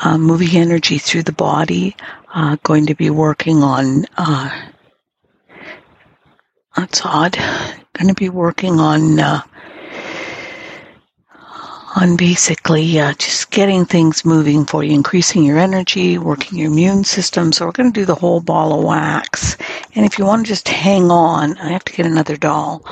uh, moving energy through the body. Uh, going to be working on. Uh, that's odd. Going to be working on uh, on basically uh, just getting things moving for you, increasing your energy, working your immune system. So we're going to do the whole ball of wax. And if you want to just hang on, I have to get another doll.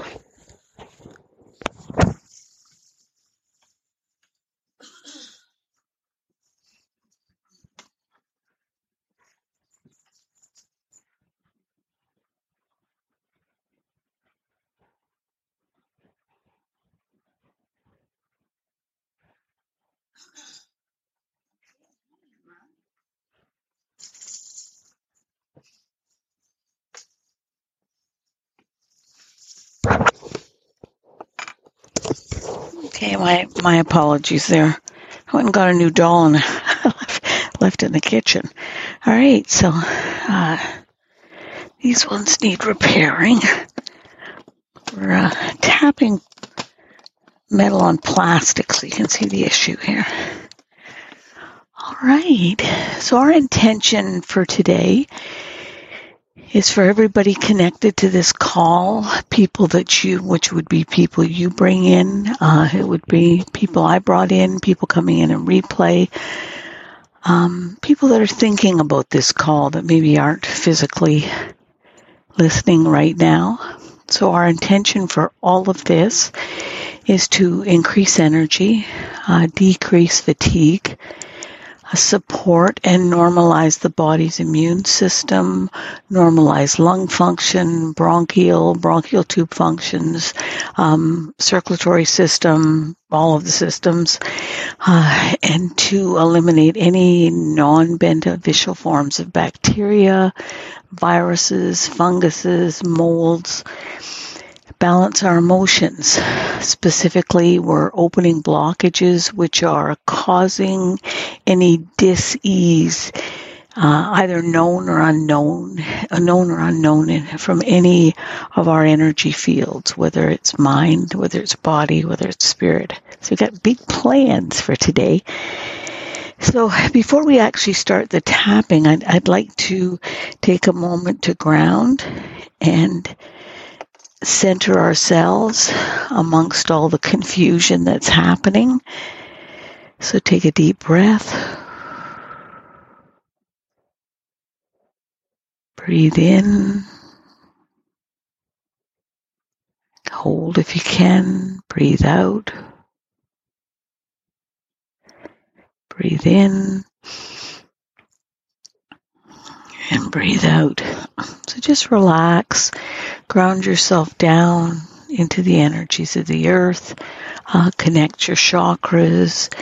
Okay, my my apologies there. I went and got a new doll and left, in the kitchen. All right, so uh, these ones need repairing. We're uh, tapping metal on plastic so you can see the issue here. All right, so our intention for today is for everybody connected to this call, people that you, which would be people you bring in, uh, it would be people I brought in, people coming in and replay, um, people that are thinking about this call that maybe aren't physically listening right now. So our intention for all of this is to increase energy, uh, decrease fatigue, support and normalize the body's immune system, normalize lung function, bronchial, bronchial tube functions, um, circulatory system, all of the systems, uh, and to eliminate any non-beneficial forms of bacteria, viruses, funguses, molds, balance our emotions. Specifically, we're opening blockages which are causing any dis-ease, uh, either known or unknown, known or unknown from any of our energy fields, whether it's mind, whether it's body, whether it's spirit. So we've got big plans for today. So before we actually start the tapping, I'd, I'd like to take a moment to ground and center ourselves amongst all the confusion that's happening. So take a deep breath. Breathe in. Hold if you can. Breathe out. Breathe in and breathe out. So just relax, ground yourself down into the energies of the earth, uh, connect your chakras,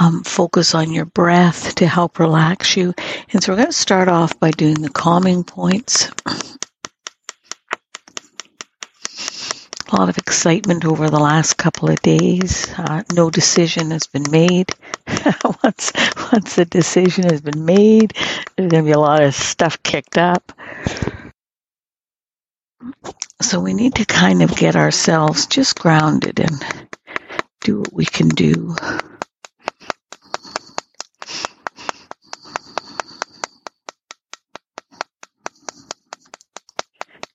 um, focus on your breath to help relax you. And so we're going to start off by doing the calming points. A lot of excitement over the last couple of days. Uh, no decision has been made. once once the decision has been made, there's going to be a lot of stuff kicked up. So we need to kind of get ourselves just grounded and do what we can do.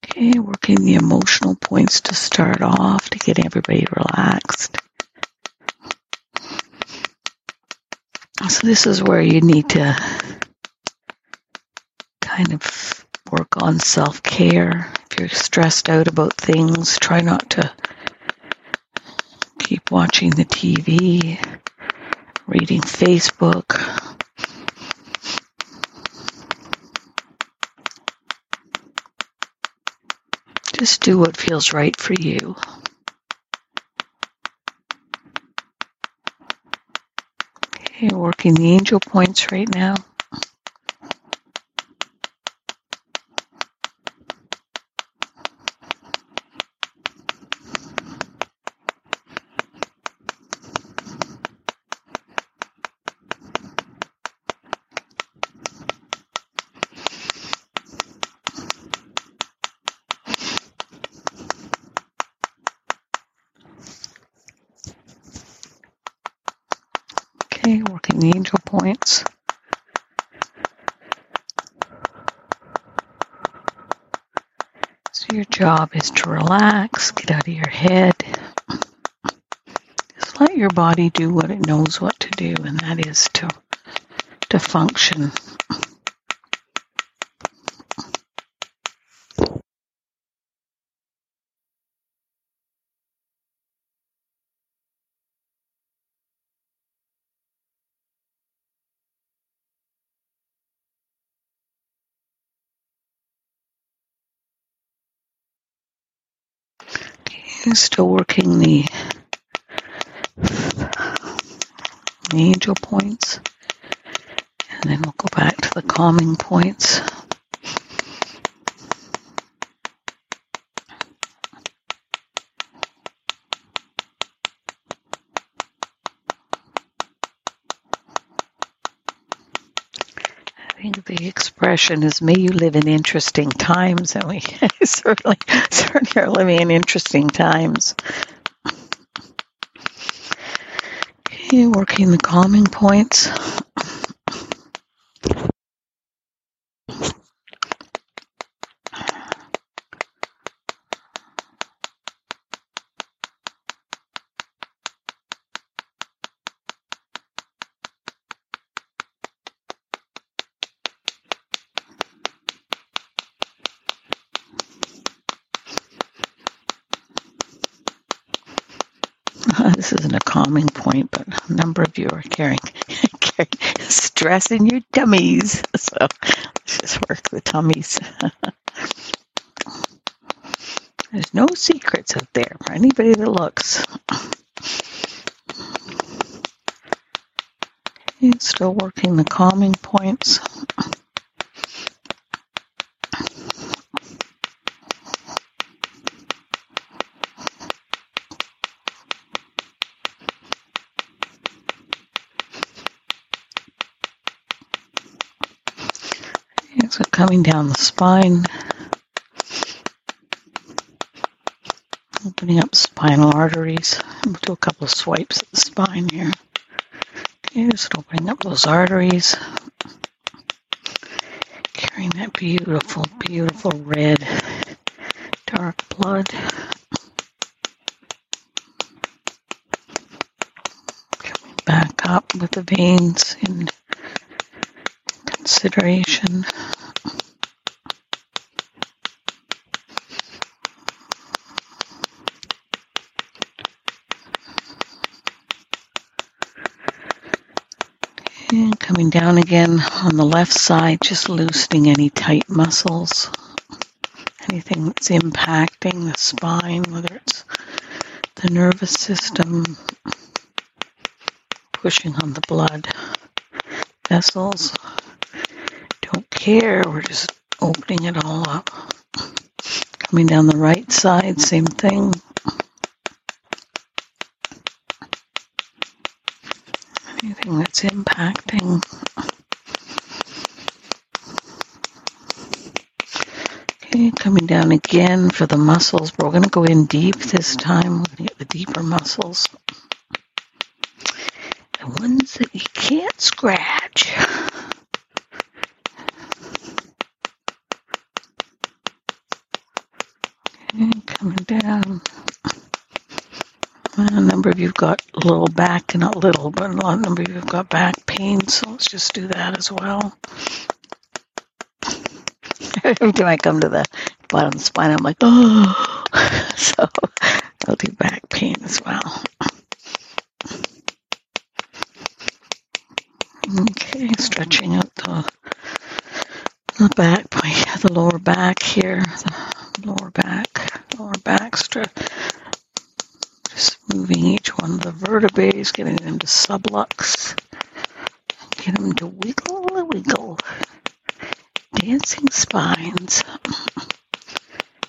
Okay, working the emotional points to start off to get everybody relaxed. So this is where you need to kind of work on self-care. If you're stressed out about things, try not to keep watching the TV, reading Facebook. Just do what feels right for you. Okay, working the angel points right now. Okay, working the angel points. Your job is to relax, get out of your head. Just let your body do what it knows what to do, and that is to to function. Still working the angel points, and then we'll go back to the calming points. I think the expression is "May you live in interesting times," and we certainly certainly are living in interesting times. Okay, working the calming points. Uh, this point, but a number of you are carrying, stress in your tummies. So let's just work the tummies. There's no secrets out there for anybody that looks. Still working the calming points. Coming down the spine, opening up spinal arteries. We'll do a couple of swipes at the spine here. Okay, just opening up those arteries, carrying that beautiful, beautiful red, dark blood. Coming back up with the veins in consideration. And coming down again on the left side, just loosening any tight muscles, anything that's impacting the spine, whether it's the nervous system, pushing on the blood vessels. Don't care, we're just opening it all up. Coming down the right side, same thing. That's impacting. Okay, coming down again for the muscles. We're going to go in deep this time. We're going to get the deeper muscles. The ones that you can't scratch. Okay, coming down. A number of you have got a little back, and not little, but a lot, number of you have got back pain, so let's just do that as well. Every time I come to the bottom of the spine, I'm like, oh, so I'll do back pain as well. Okay, stretching out the, the back, the lower back here, the lower back, lower back stretch. Just moving each one of the vertebrae, getting them to sublux, get them to wiggle, wiggle. Dancing spines.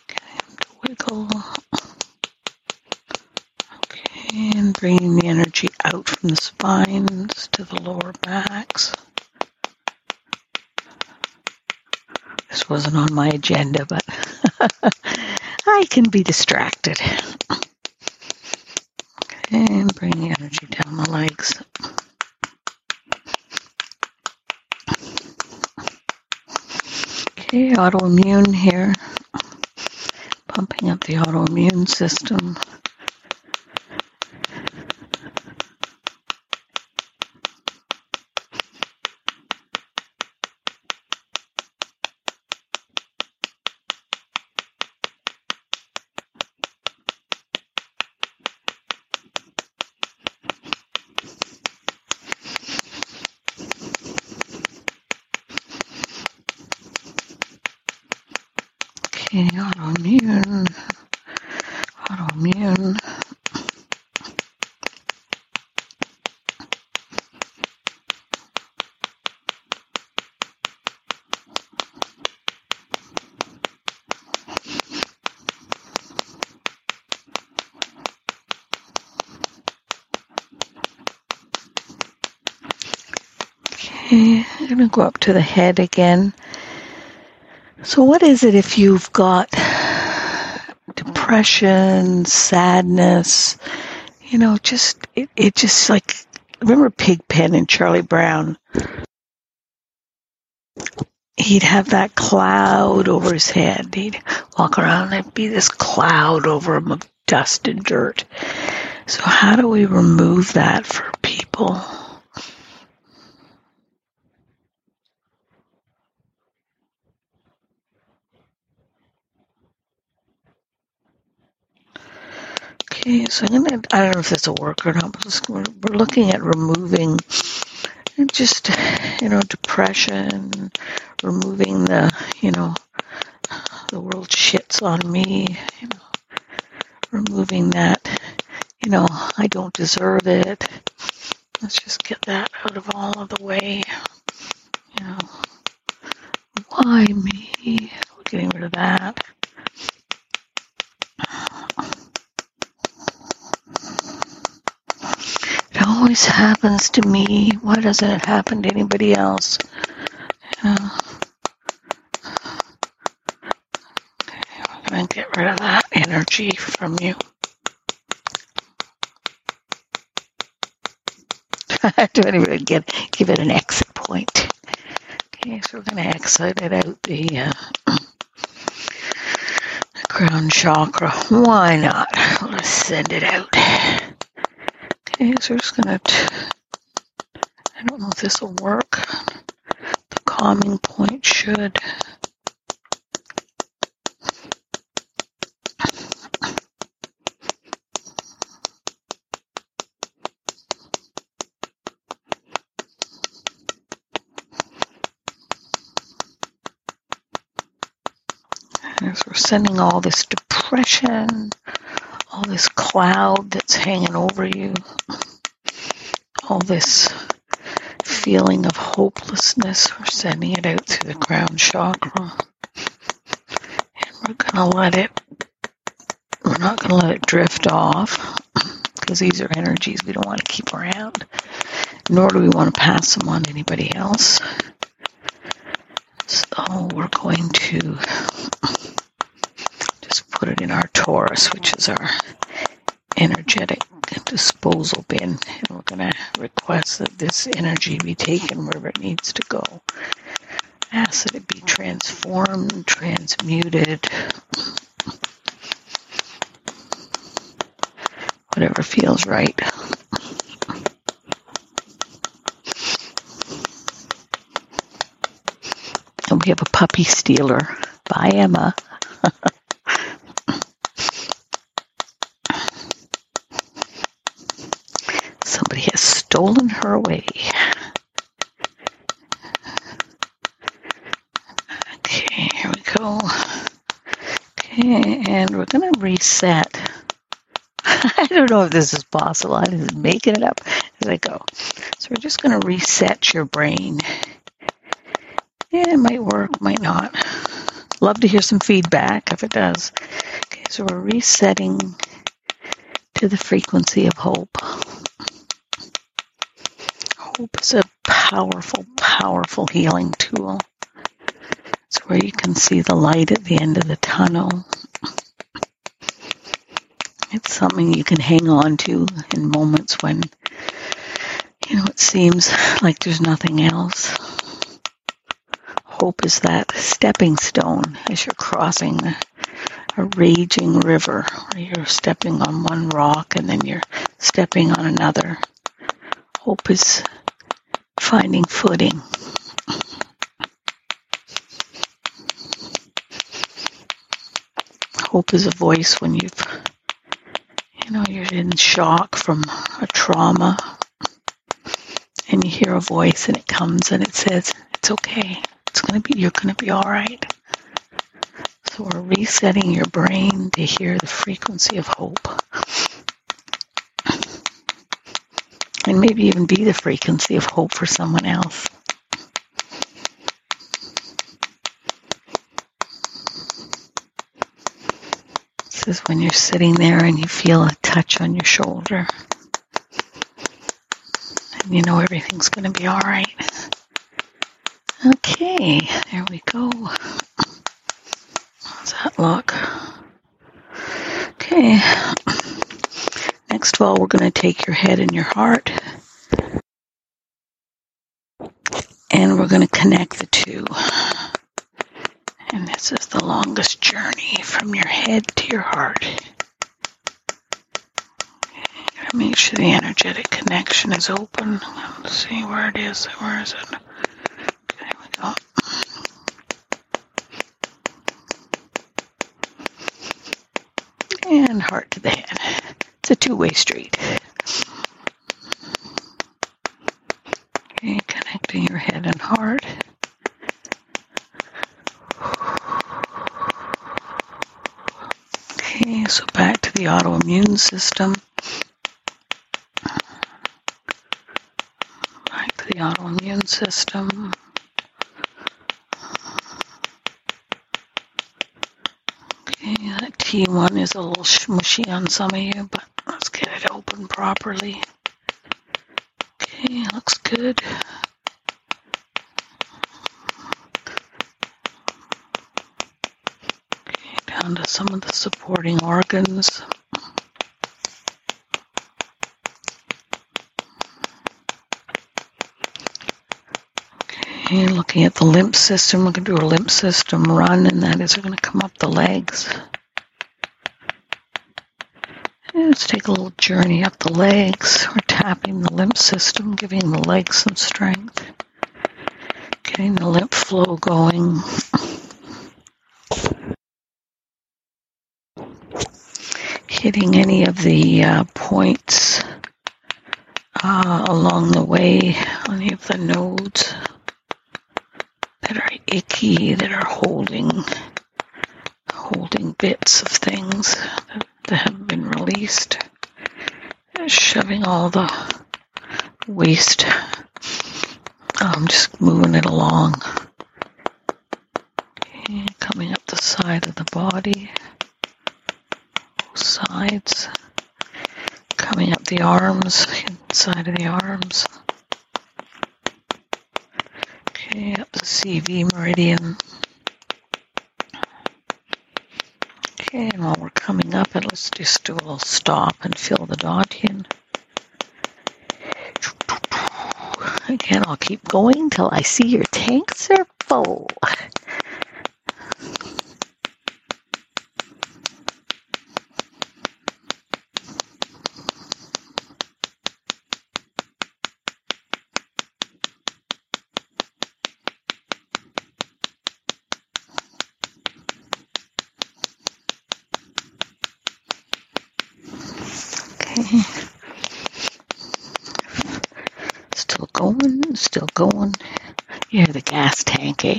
Getting them to wiggle. Okay, and bringing the energy out from the spines to the lower backs. This wasn't on my agenda, but I can be distracted. And bring the energy down the legs. Okay, autoimmune here. Pumping up the autoimmune system. Okay, autoimmune, autoimmune. Okay, I'm going to go up to the head again. So, what is it if you've got depression, sadness? You know, just, it, it just like, remember Pigpen and Charlie Brown? He'd have that cloud over his head. He'd walk around and be this cloud over him of dust and dirt. So, how do we remove that for people? Okay, so I'm gonna, I don't know if this will work or not, but we're, looking at removing just, you know, depression, removing the, you know, the world shits on me, you know, removing that, you know, I don't deserve it. Let's just get that out of all of the way. You know, why me? We're getting rid of that. It always happens to me. Why doesn't it happen to anybody else? Know. Okay, we're gonna get rid of that energy from you. I Don't even get give it an exit point. Okay, so we're gonna exit it out the uh, crown chakra. Why not? Let's send it out. Okay, so we're just gonna. I don't know if this will work. The calming point should. As we're sending all this depression, all this cloud that's hanging over you, all this feeling of hopelessness, we're sending it out through the crown chakra. And we're going to let it, we're not going to let it drift off because these are energies we don't want to keep around, nor do we want to pass them on to anybody else. So we're going to put it in our torus, which is our energetic disposal bin. And we're going to request that this energy be taken wherever it needs to go. Ask that it be transformed, transmuted, whatever feels right. And we have a puppy stealer. Bye, Emma. Somebody has stolen her away. Okay, here we go. Okay, and we're going to reset. I don't know if this is possible. I'm just making it up as I go. So we're just going to reset your brain. Yeah, it might work, might not. Love to hear some feedback if it does. Okay, so we're resetting to the frequency of hope. Hope is a powerful, powerful healing tool. It's where you can see the light at the end of the tunnel. It's something you can hang on to in moments when, you know, it seems like there's nothing else. Hope is that stepping stone as you're crossing a raging river you're stepping on one rock and then you're stepping on another. Hope is finding footing. Hope is a voice when you've, you know, you're in shock from a trauma and you hear a voice and it comes and it says, it's okay. It's going to be, you're going to be all right. So we're resetting your brain to hear the frequency of hope. And maybe even be the frequency of hope for someone else. This is when you're sitting there and you feel a touch on your shoulder. And you know everything's going to be all right. Okay, there we go. How's that look? Okay. Next of all, we're going to take your head and your heart and we're going to connect the two. And this is the longest journey from your head to your heart. Make sure the energetic connection is open. Let's see where it is. Where is it? We go. And heart to the head. It's a two way street. Okay, connecting your head and heart. Okay, so back to the autoimmune system. Back to the autoimmune system. Okay, that T1 is a little smushy on some of you, but let's get it open properly. Okay, looks good. Okay, down to some of the supporting organs. Okay, looking at the lymph system, we're going to do a lymph system run, and that is going to come up the legs. And let's take a little journey up the legs. We're tapping the lymph system, giving the legs some strength, getting the lymph flow going. Hitting any of the uh, points uh, along the way, any of the nodes that are icky, that are holding holding bits of things that, that haven't been released, shoving all the waste. I'm just moving it along. Okay, coming up the side of the body, both sides, coming up the arms, inside of the arms. Okay, up the CV meridian. Okay, and while we're coming up, and let's just do a little stop and fill the dot in. Again, I'll keep going till I see your tanks are full. Okay. Still going, still going. Yeah, the gas tank, eh?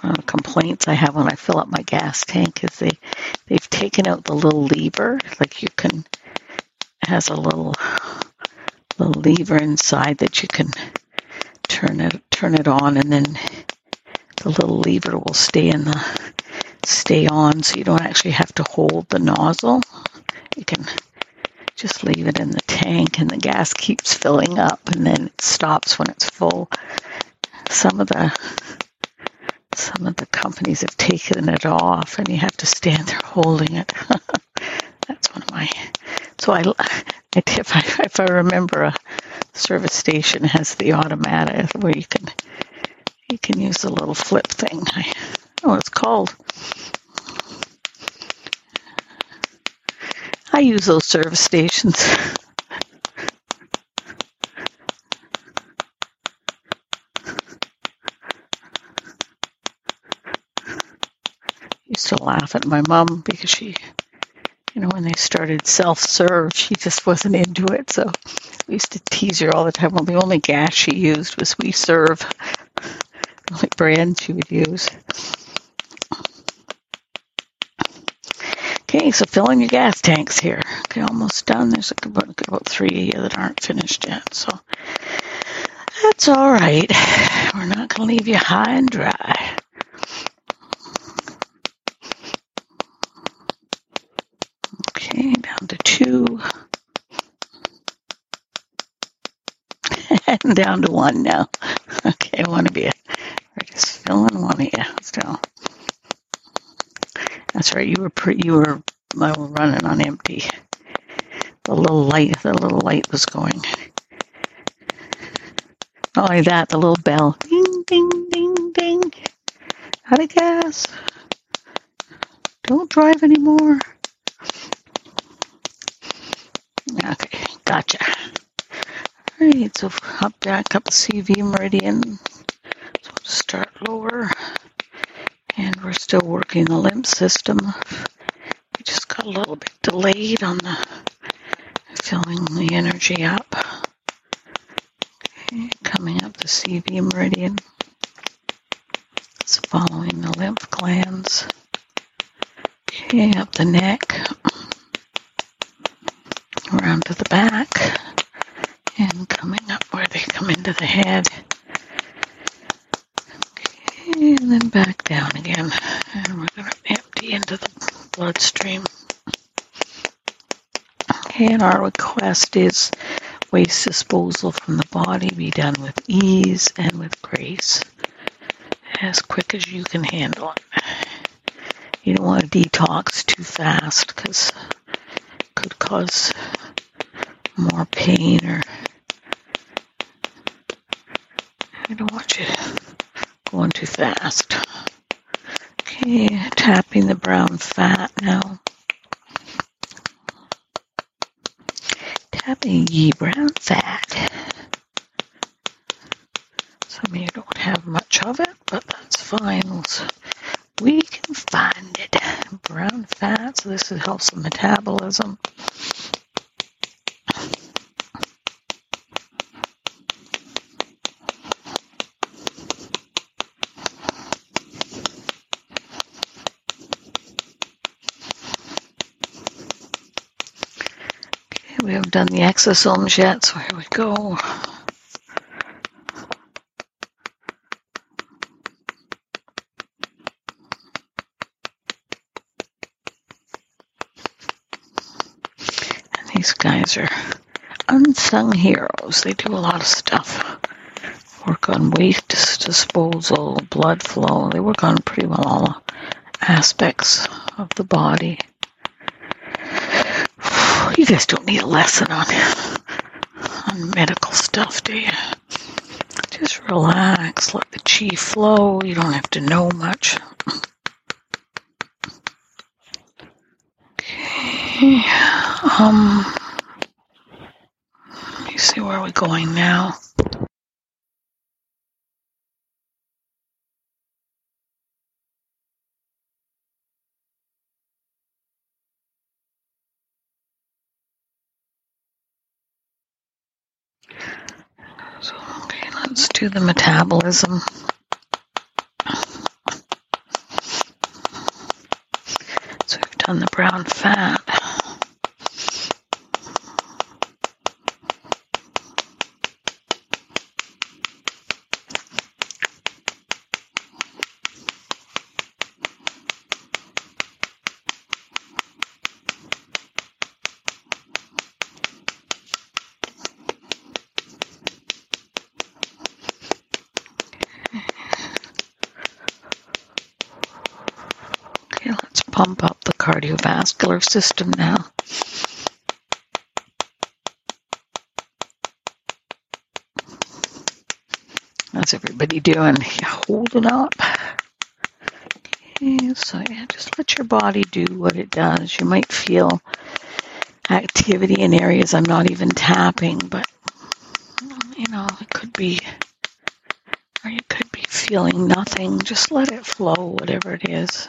One of the complaints I have when I fill up my gas tank is they they've taken out the little lever, like you can it has a little little lever inside that you can turn it turn it on and then the little lever will stay in the stay on so you don't actually have to hold the nozzle. You can just leave it in the tank and the gas keeps filling up and then it stops when it's full. Some of the some of the companies have taken it off and you have to stand there holding it. That's one of my so I, if I if I remember a service station has the automatic where you can you can use the little flip thing. I know what it's called. I use those service stations. used to laugh at my mom because she, you know, when they started self serve, she just wasn't into it. So we used to tease her all the time. Well, the only gas she used was We Serve, the only brand she would use. Okay, so filling your gas tanks here. Okay, almost done. There's like about, about three that aren't finished yet. So that's all right. We're not going to leave you high and dry. Okay, down to two. down to one now. Okay, one of you. We're just filling one of you still. That's right. You were you were were running on empty. The little light, the little light was going. Not only that, the little bell, ding, ding, ding, ding. Out of gas. Don't drive anymore. Okay, gotcha. All right, so up back up CV meridian. So we'll start lower, and we're still working the lymph system. We just got a little bit delayed on the filling the energy up. Okay, coming up the CV meridian. It's following the lymph glands. Okay, up the neck, around to the back, and coming up where into the head. Okay, and then back down again. And we're going to empty into the bloodstream. Okay, and our request is waste disposal from the body be done with ease and with grace, as quick as you can handle it. You don't want to detox too fast because it could cause more pain or I don't want you going too fast. Okay, tapping the brown fat now. Tapping ye brown fat. Some of you don't have much of it, but that's fine. We can find it. Brown fat, so this helps the metabolism. Okay, we haven't done the exosomes yet, so here we go. And these guys are unsung heroes. They do a lot of stuff. Work on waste disposal, blood flow. They work on pretty well all aspects of the body. You guys don't need a lesson on on medical stuff, do you? Just relax, let the chi flow. You don't have to know much. Okay. Um. Let me see where we're going now. So, let's do the metabolism. So we've done the brown fat. Okay, let's pump up the cardiovascular system now. How's everybody doing? Holding up? Okay, so yeah, just let your body do what it does. You might feel activity in areas I'm not even tapping, but you know, it could be, or you could be feeling nothing. Just let it flow, whatever it is.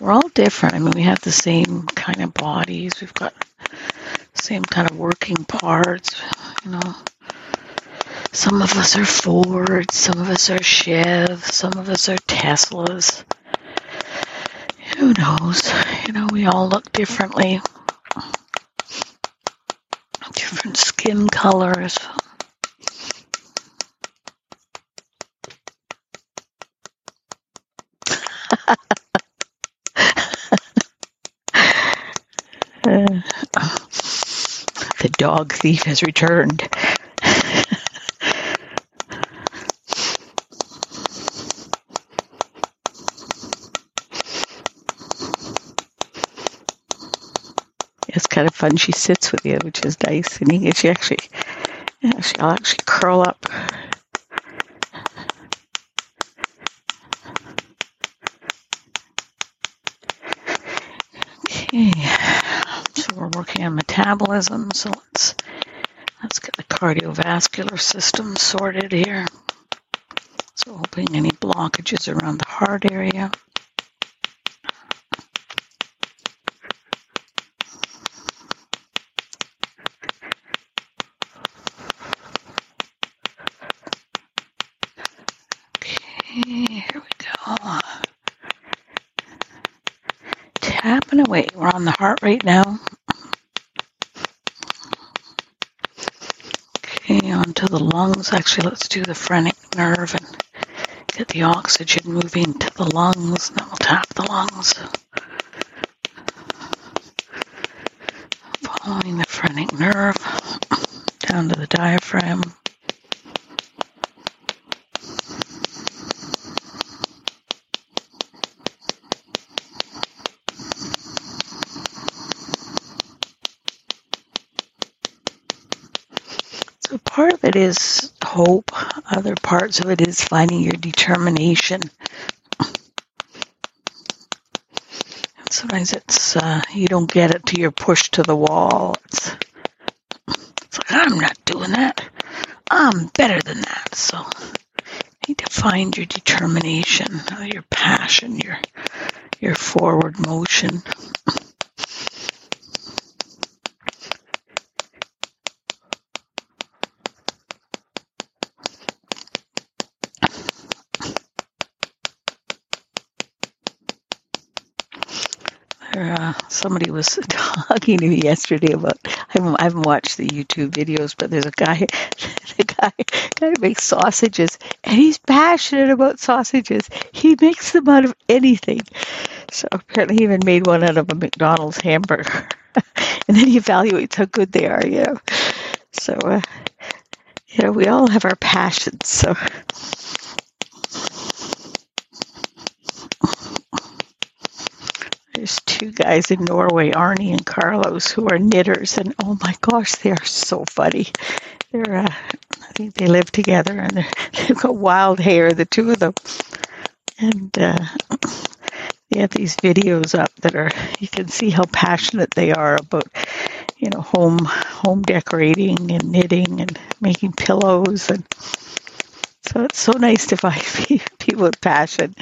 We're all different. I mean, we have the same kind of bodies. We've got same kind of working parts, you know. Some of us are Fords, some of us are Chevs, some of us are Teslas. Who knows? You know, we all look differently. Different skin colors. Dog thief has returned. it's kind of fun. She sits with you, which is nice. And she actually, yeah, she'll actually curl up. Okay, so we're working on metabolism. So let's let's get the cardiovascular system sorted here. So hoping any blockages around the heart area. Okay, here we go. Tapping away. We're on the heart right now. Okay, onto the lungs. Actually, let's do the phrenic nerve and get the oxygen moving to the lungs. Then we'll tap the lungs. Following the phrenic nerve down to the diaphragm. So part of it is hope. Other parts of it is finding your determination. And sometimes it's uh, you don't get it till you're pushed to the wall. It's, it's like I'm not doing that. I'm better than that. So you need to find your determination, your passion, your your forward motion. Uh, somebody was talking to me yesterday about. I haven't, watched the YouTube videos, but there's a guy, the guy, guy makes sausages, and he's passionate about sausages. He makes them out of anything. So apparently, he even made one out of a McDonald's hamburger, and then he evaluates how good they are. You know, so uh, you know we all have our passions. So There's two guys in Norway, Arne and Carlos, who are knitters, and oh my gosh, they are so funny. They're, uh, I think they live together, and they've got wild hair, the two of them, and uh, they have these videos up that are you can see how passionate they are about, you know, home home decorating and knitting and making pillows, and so it's so nice to find people with passion.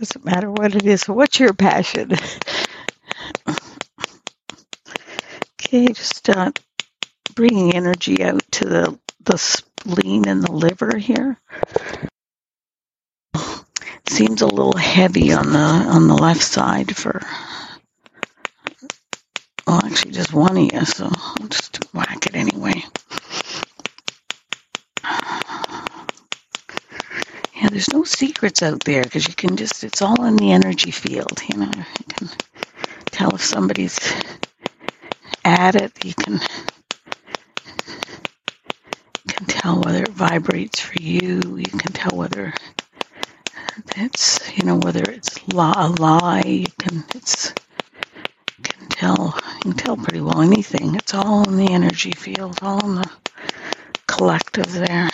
Doesn't matter what it is. What's your passion? okay, just uh, bringing energy out to the the spleen and the liver here. Seems a little heavy on the on the left side for. Well, actually, just one of you, so I'll just whack it anyway. Yeah, there's no secrets out there because you can just, it's all in the energy field. You know, you can tell if somebody's at it. You can you can tell whether it vibrates for you. You can tell whether it's you know whether it's a lie. You can it's you can tell you can tell pretty well anything. It's all in the energy field, all in the collective there.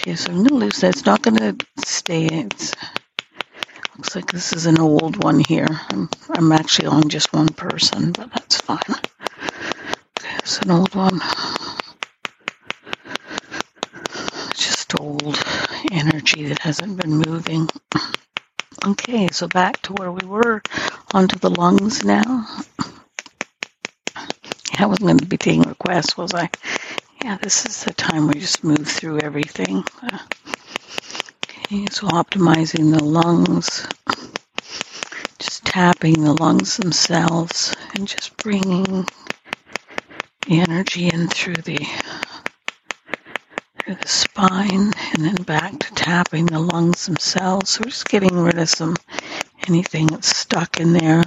Okay, so I'm gonna lose that. It's not gonna stay. It looks like this is an old one here. I'm, I'm actually on just one person, but that's fine. Okay, it's an old one. Just old energy that hasn't been moving. Okay, so back to where we were, onto the lungs now. I wasn't going to be taking requests, was I? Yeah, this is the time we just move through everything. Okay, so optimizing the lungs, just tapping the lungs themselves, and just bringing the energy in through the through the spine, and then back to tapping the lungs themselves. So we're just getting rid of some anything that's stuck in there.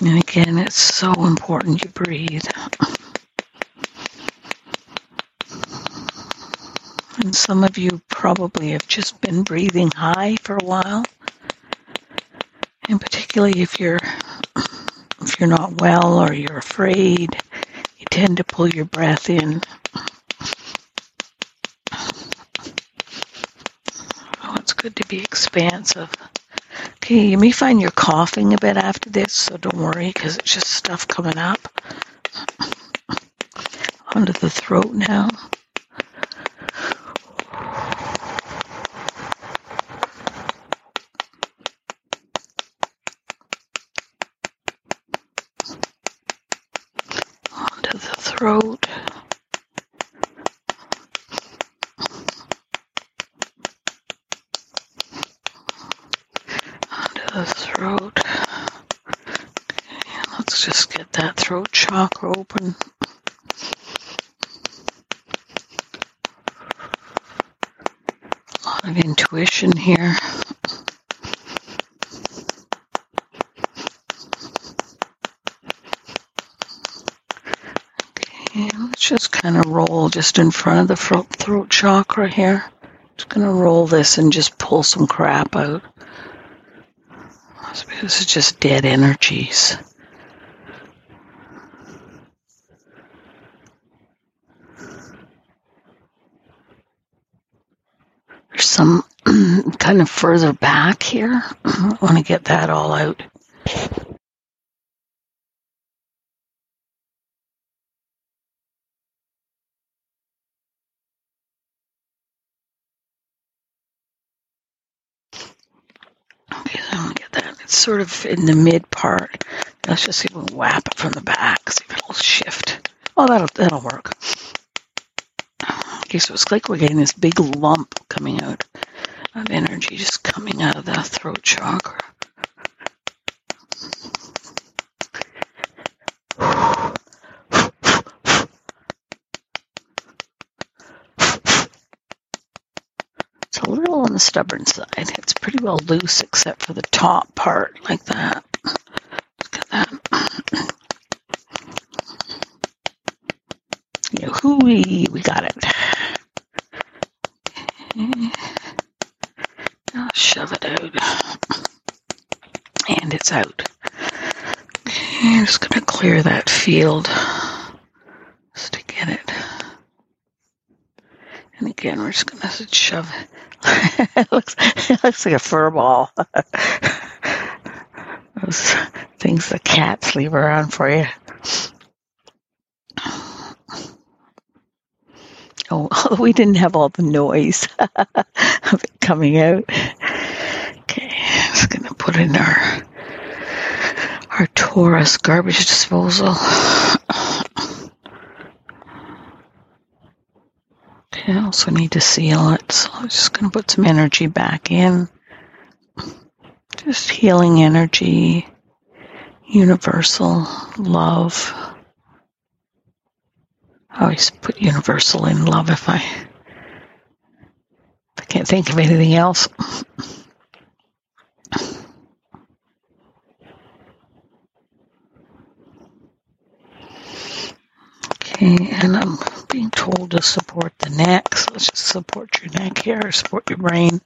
And again, it's so important you breathe. And some of you probably have just been breathing high for a while. And particularly if you're if you're not well or you're afraid, you tend to pull your breath in. Oh, it's good to be expansive. Okay, you may find you're coughing a bit after this, so don't worry because it's just stuff coming up. Onto the throat now. Onto the throat. Onto the throat. Okay, let's just get that chakra open. A lot of intuition here. Okay, let's just kind of roll just in front of the throat, throat chakra here. Just gonna roll this and just pull some crap out. This is just dead energies. There's some kind of further back here. I want to get that all out. Okay, get that. It's sort of in the mid part. Let's just see if we whap it from the back. See if it'll shift. Oh, that'll that'll work. Okay, so it's like we're getting this big lump coming out of energy, just coming out of that throat chakra. It's a little on the stubborn side. It's pretty well loose except for the top part, like that. Look at that. Yeah, hooey, we got it. Okay. Now shove it out. Out. I'm just gonna clear that field just to get it. And again, we're just gonna shove it. it looks it looks like a fur ball. Those things the cats leave around for you. Oh, oh we didn't have all the noise of it coming out. Okay, just gonna put in our torus garbage disposal. Okay, I also need to seal it, so I'm just gonna put some energy back in. Just healing energy, universal love. I always put universal in love if I if I can't think of anything else. and I'm being told to support the neck. So let's just support your neck here, support your brain,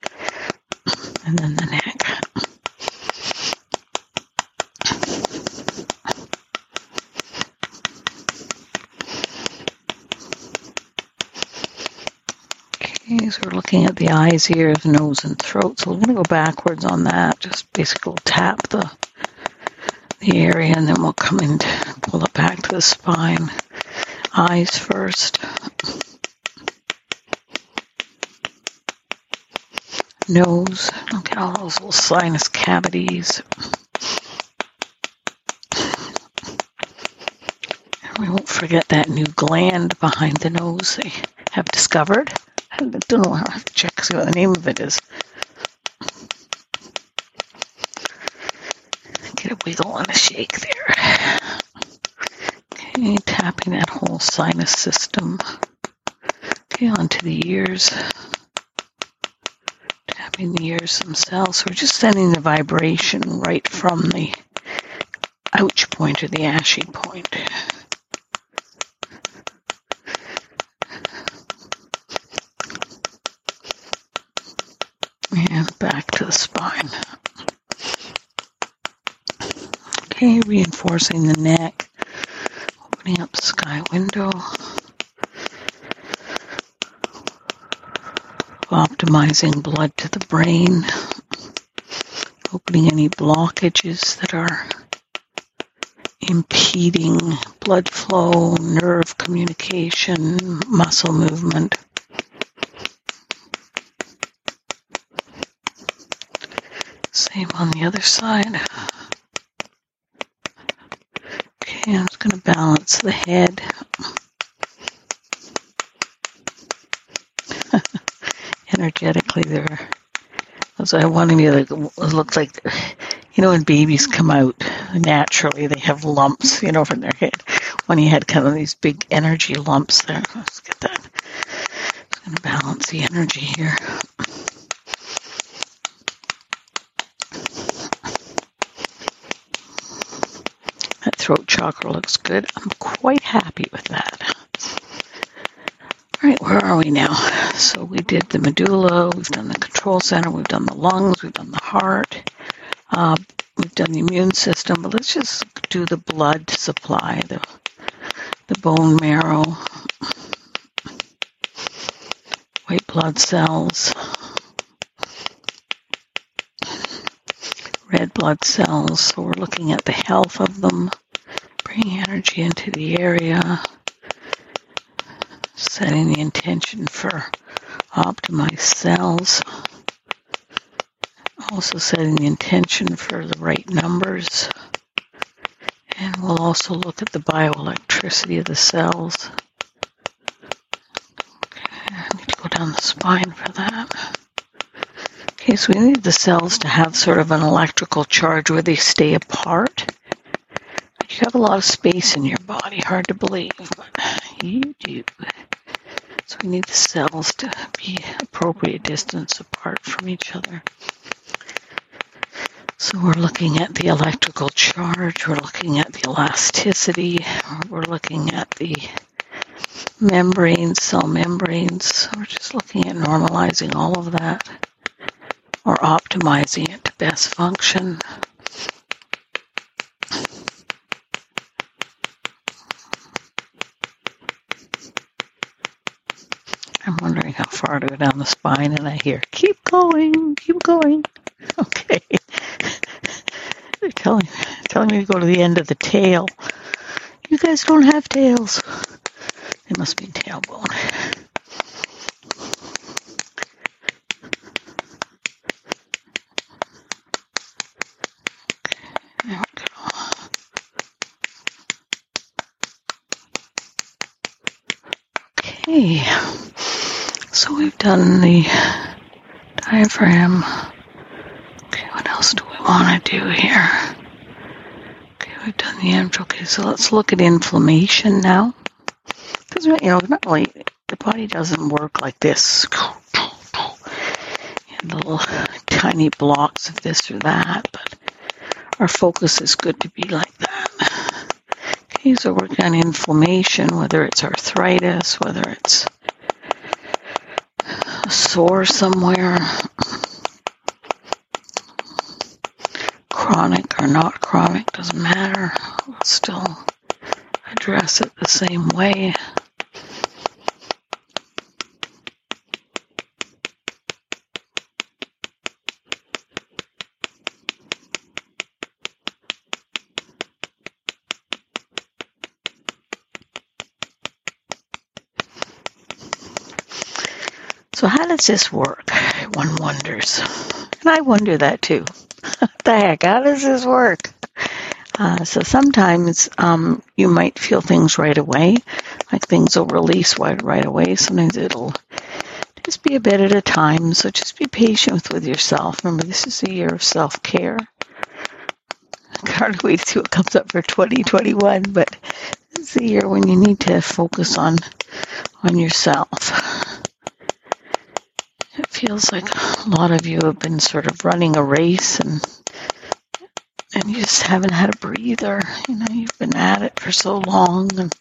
and then the neck. Okay, so we're looking at the eyes, ears, nose, and throat. So we're going to go backwards on that. Just basically tap the the area, and then we'll come and pull it back to the spine. Eyes first. Nose. Look at all those little sinus cavities. And we won't forget that new gland behind the nose they have discovered. I don't know how to check see what the name of it is. Get a wiggle and a shake there. Okay, tapping that whole sinus system. Okay, onto the ears. Tapping the ears themselves. So we're just sending the vibration right from the ouch point or the ashi point. and back to the spine. Okay, reinforcing the neck, opening up sky window, optimizing blood to the brain, opening any blockages that are impeding blood flow, nerve communication, muscle movement. Same on the other side. Okay, I'm just going to balance the head. Energetically, there. So I wanted me to look like, you know, when babies come out naturally, they have lumps, you know, from their head. When he had kind of these big energy lumps there. Let's get that. Going to balance the energy here. Looks good. I'm quite happy with that. All right, where are we now? So we did the medulla, we've done the control center, we've done the lungs, we've done the heart, uh, we've done the immune system, but let's just do the blood supply, the, the bone marrow, white blood cells, red blood cells. So we're looking at the health of them. Bringing energy into the area, setting the intention for optimized cells, also setting the intention for the right numbers, and we'll also look at the bioelectricity of the cells. Okay, I need to go down the spine for that. Okay, so we need the cells to have sort of an electrical charge where they stay apart you have a lot of space in your body, hard to believe, you do. So we need the cells to be appropriate distance apart from each other. So we're looking at the electrical charge, we're looking at the elasticity, we're looking at the membranes, cell membranes. We're just looking at normalizing all of that or optimizing it to best function. I'm go down the spine, and I hear, keep going, keep going. Okay. They're telling, telling me to go to the end of the tail. You guys don't have tails. It must be tailbone. There we go. Okay. So we've done the diaphragm. Okay, what else do we want to do here? Okay, we've done the antral. Okay, so let's look at inflammation now. Because, you know, not really, the body doesn't work like this. Little tiny blocks of this or that, but our focus is good to be like that. Okay, so working on inflammation, whether it's arthritis, whether it's sore somewhere, chronic or not chronic, doesn't matter. We'll still address it the same way. So, how does this work? One wonders. And I wonder that too. the heck, how does this work? Uh, so sometimes um, you might feel things right away, like things will release right, right away. Sometimes it'll just be a bit at a time. So just be patient with, yourself. Remember, this is a year of self care. I can't wait to see what comes up for 2021, but this is a year when you need to focus on on yourself. Feels like a lot of you have been sort of running a race and and you just haven't had a breather. You know, you've been at it for so long and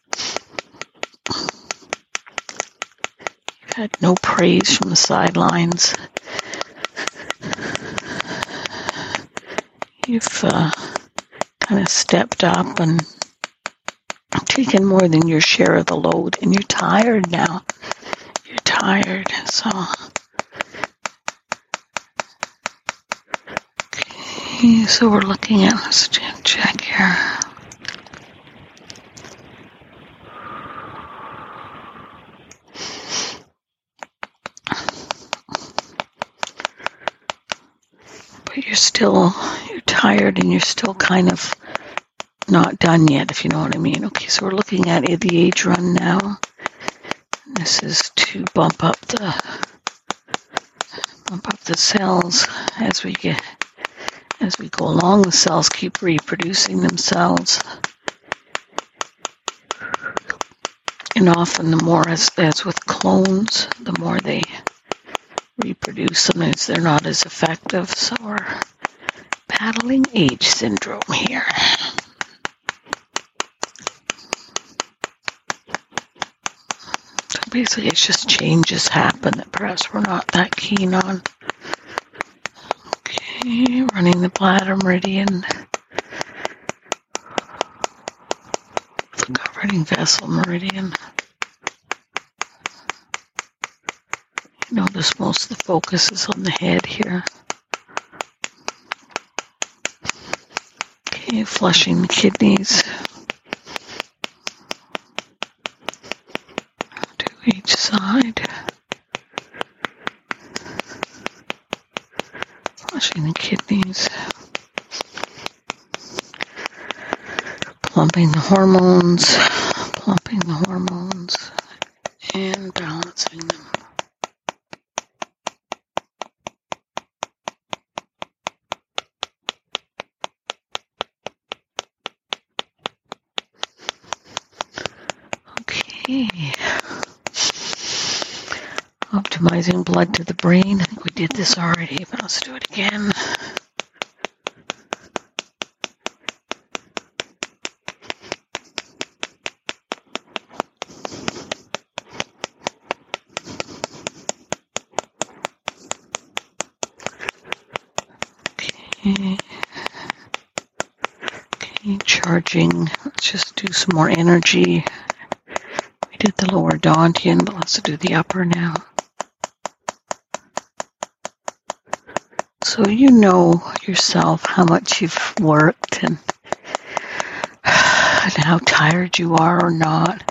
you've had no praise from the sidelines. You've uh, kind of stepped up and taken more than your share of the load, and you're tired now. You're tired, so Okay, so we're looking at, let's check here. But you're still, you're tired and you're still kind of not done yet, if you know what I mean. Okay, so we're looking at the age run now. This is to bump up the bump up the cells as we get as we go along, the cells keep reproducing themselves. And often, the more, as, as with clones, the more they reproduce, sometimes they're not as effective. So we're battling age syndrome here. Basically, it's just changes happen that perhaps we're not that keen on. Running the bladder meridian, the governing vessel meridian. You notice most of the focus is on the head here. Okay, flushing the kidneys. To each side. flushing the kidneys, plumping the hormones, plumping the hormones, and balancing them. Okay. Optimizing blood to the brain. I think we did this already, but let's do it again. Okay. Okay, charging. Let's just do some more energy. We did the lower dantian, but let's do the upper now. So you know yourself how much you've worked and, and how tired you are or not.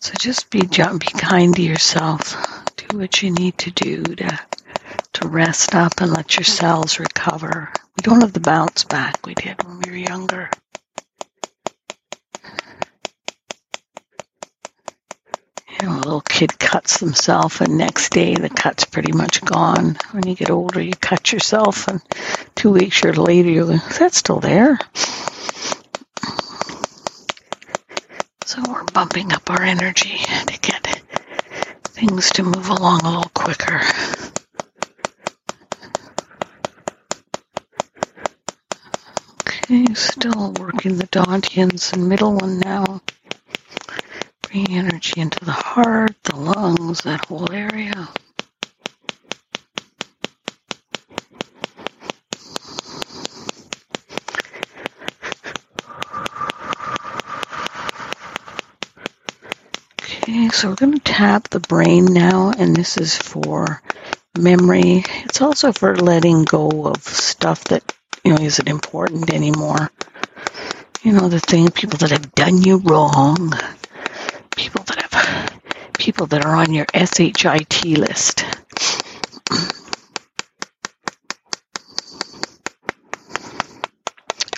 So just be be kind to yourself. Do what you need to do to to rest up and let your cells recover. We don't have the bounce back we did when we were younger. you know, a little kid cuts themselves, and next day the cut's pretty much gone. When you get older, you cut yourself, and two weeks later, you're like, is that still there? So we're bumping up our energy to get things to move along a little quicker. Okay, still working the Dantians and middle one now. Bring energy into the heart, that whole area. Okay, so we're going to tap the brain now, and this is for memory. It's also for letting go of stuff that, you know, isn't important anymore. You know, the thing, people that have done you wrong, people that are on your SHIT list.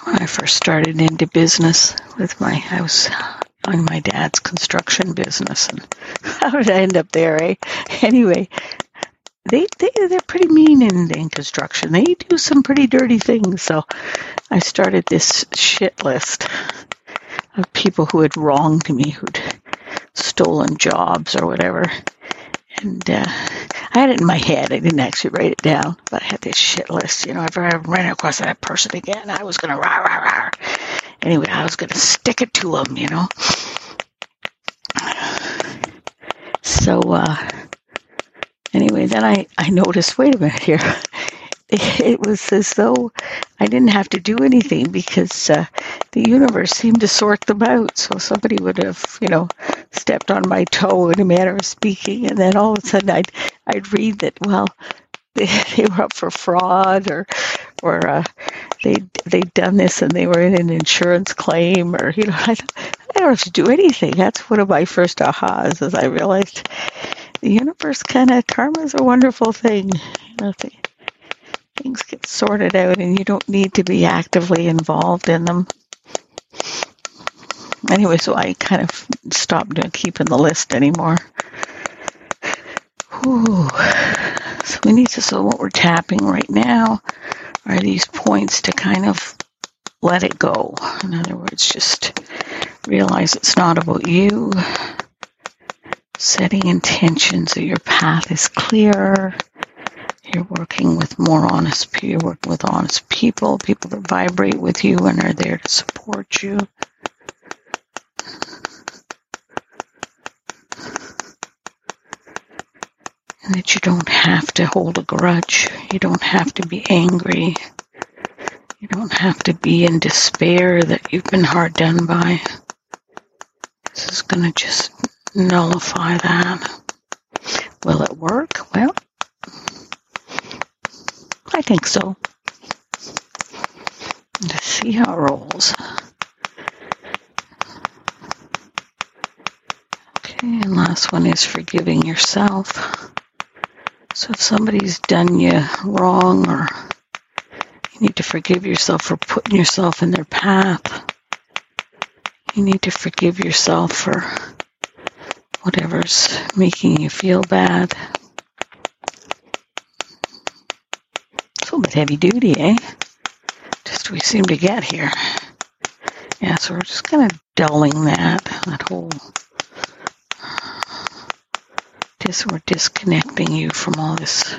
When I first started into business with my house on my dad's construction business, and how did I end up there, eh? Anyway, they, they they're pretty mean in, in construction. They do some pretty dirty things. So I started this shit list of people who had wronged me, who'd stolen jobs or whatever. And uh, I had it in my head. I didn't actually write it down, but I had this shit list. You know, if I ran across that person again, I was gonna rah rah rah. Anyway, I was gonna stick it to them. You know. So uh, anyway, then I I noticed. Wait a minute here. It was as though I didn't have to do anything because uh, the universe seemed to sort them out. So somebody would have, you know, stepped on my toe in a manner of speaking, and then all of a sudden I'd I'd read that well they, they were up for fraud or or uh, they they'd done this and they were in an insurance claim or you know I, I don't have to do anything. That's one of my first ahas as I realized the universe kind of karma is a wonderful thing. Know, things get sorted out and you don't need to be actively involved in them anyway, so I kind of stopped keeping the list anymore. Whew. So we need to, so what we're tapping right now are these points to kind of let it go. In other words, just realize it's not about you. Setting intentions that your path is clear. You're working with more honest people. You're working with honest people, people that vibrate with you and are there to support you. and that you don't have to hold a grudge. You don't have to be angry. You don't have to be in despair that you've been hard done by. This is going to just nullify that. Will it work? Well, I think so. Let's see how it rolls. Okay, and last one is forgiving yourself. So if somebody's done you wrong or you need to forgive yourself for putting yourself in their path, you need to forgive yourself for whatever's making you feel bad. Bit heavy duty, eh? Just we seem to get here. Yeah, so we're just kind of dulling that, that whole dis- we're disconnecting you from all this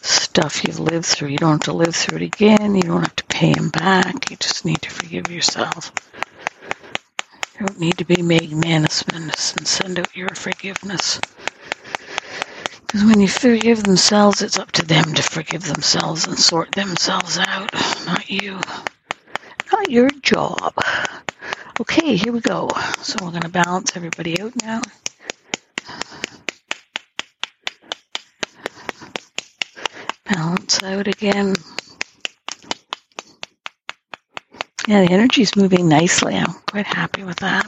stuff you've lived through. You don't have to live through it again. You don't have to pay him back. You just need to forgive yourself. You don't need to be making magnanimous and send out your forgiveness. Because when you forgive themselves, it's up to them to forgive themselves and sort themselves out, not you. Not your job. Okay, here we go. So we're going to balance everybody out now. balance out again. Yeah, the energy is moving nicely. I'm quite happy with that.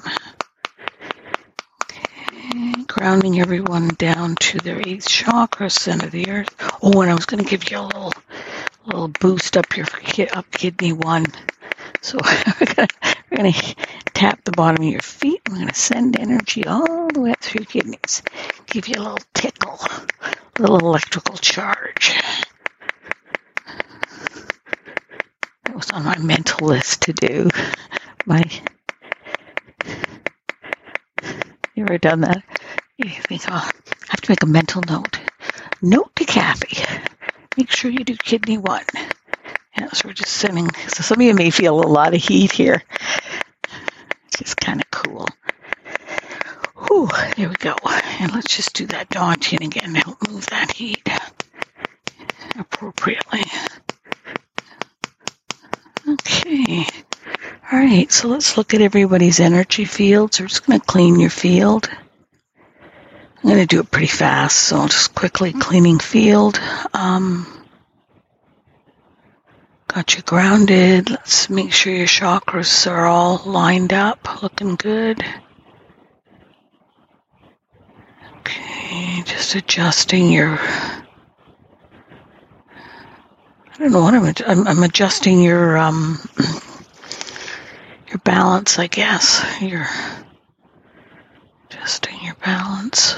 Grounding everyone down to their eighth chakra, center of the earth. Oh, and I was going to give you a little, little boost up your up kidney one. So we're going to tap the bottom of your feet. We're going to send energy all the way up through your kidneys. Give you a little tickle, a little electrical charge. That was on my mental list to do. My, you ever done that? Oh, I have to make a mental note. Note to Kathy. Make sure you do kidney one. Yeah, so we're just sending. So some of you may feel a lot of heat here. It's just kind of cool. Whew, there we go. And let's just do that dantian again to help move that heat appropriately. Okay. All right, so let's look at everybody's energy fields. We're just going to clean your field. I'm going to do it pretty fast, so I'll just quickly cleaning field. Um, got you grounded. Let's make sure your chakras are all lined up, looking good. Okay. Okay, just adjusting your. I don't know what I'm. I'm, I'm adjusting your um your balance, I guess. Your adjusting your balance.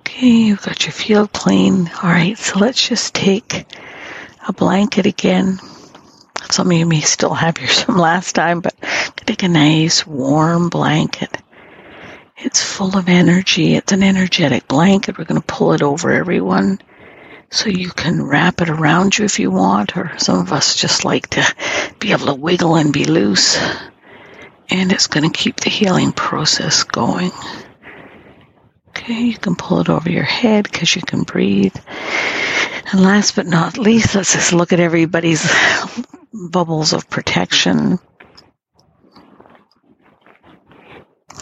Okay, you've got your field clean. All right, so let's just take a blanket again. Some of you may still have yours from last time, but take a nice warm blanket. It's full of energy. It's an energetic blanket. We're going to pull it over everyone so you can wrap it around you if you want, or some of us just like to be able to wiggle and be loose. And it's going to keep the healing process going. Okay, you can pull it over your head because you can breathe. And last but not least, let's just look at everybody's bubbles of protection.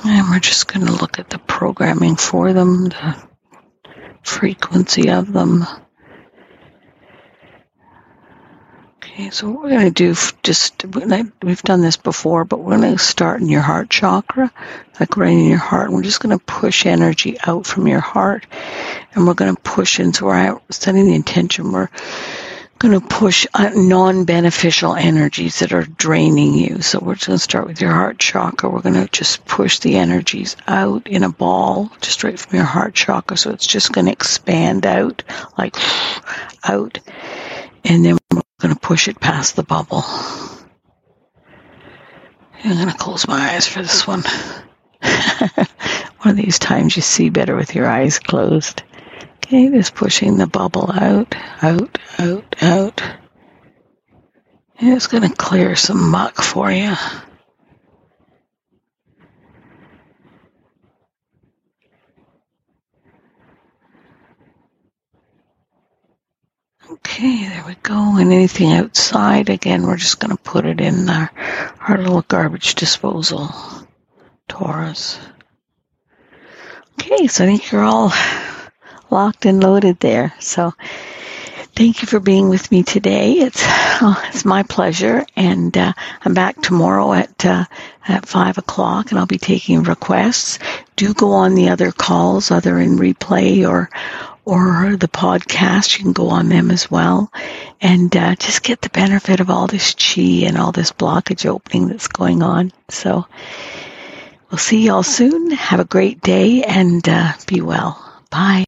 And we're just going to look at the programming for them, the frequency of them. Okay, so what we're going to do, just we've done this before, but we're going to start in your heart chakra, like right in your heart. And we're just going to push energy out from your heart, and we're going to push into we're setting the intention. We're going to push uh, non-beneficial energies that are draining you. So we're just going to start with your heart chakra. We're going to just push the energies out in a ball, just right from your heart chakra. So it's just going to expand out, like out, and then we're going to push it past the bubble. I'm going to close my eyes for this one. one of these times you see better with your eyes closed. Okay, just pushing the bubble out, out, out, out. And it's going to clear some muck for you. Okay, there we go. And anything outside, again, we're just going to put it in our, our little garbage disposal. torus. Okay, so I think you're all locked and loaded there. So thank you for being with me today. It's oh, it's my pleasure, and uh, I'm back tomorrow at uh, at five o'clock, and I'll be taking requests. Do go on the other calls, other in replay or or the podcast. You can go on them as well and uh, just get the benefit of all this chi and all this blockage opening that's going on. So we'll see y'all soon. Have a great day and uh, be well. Bye.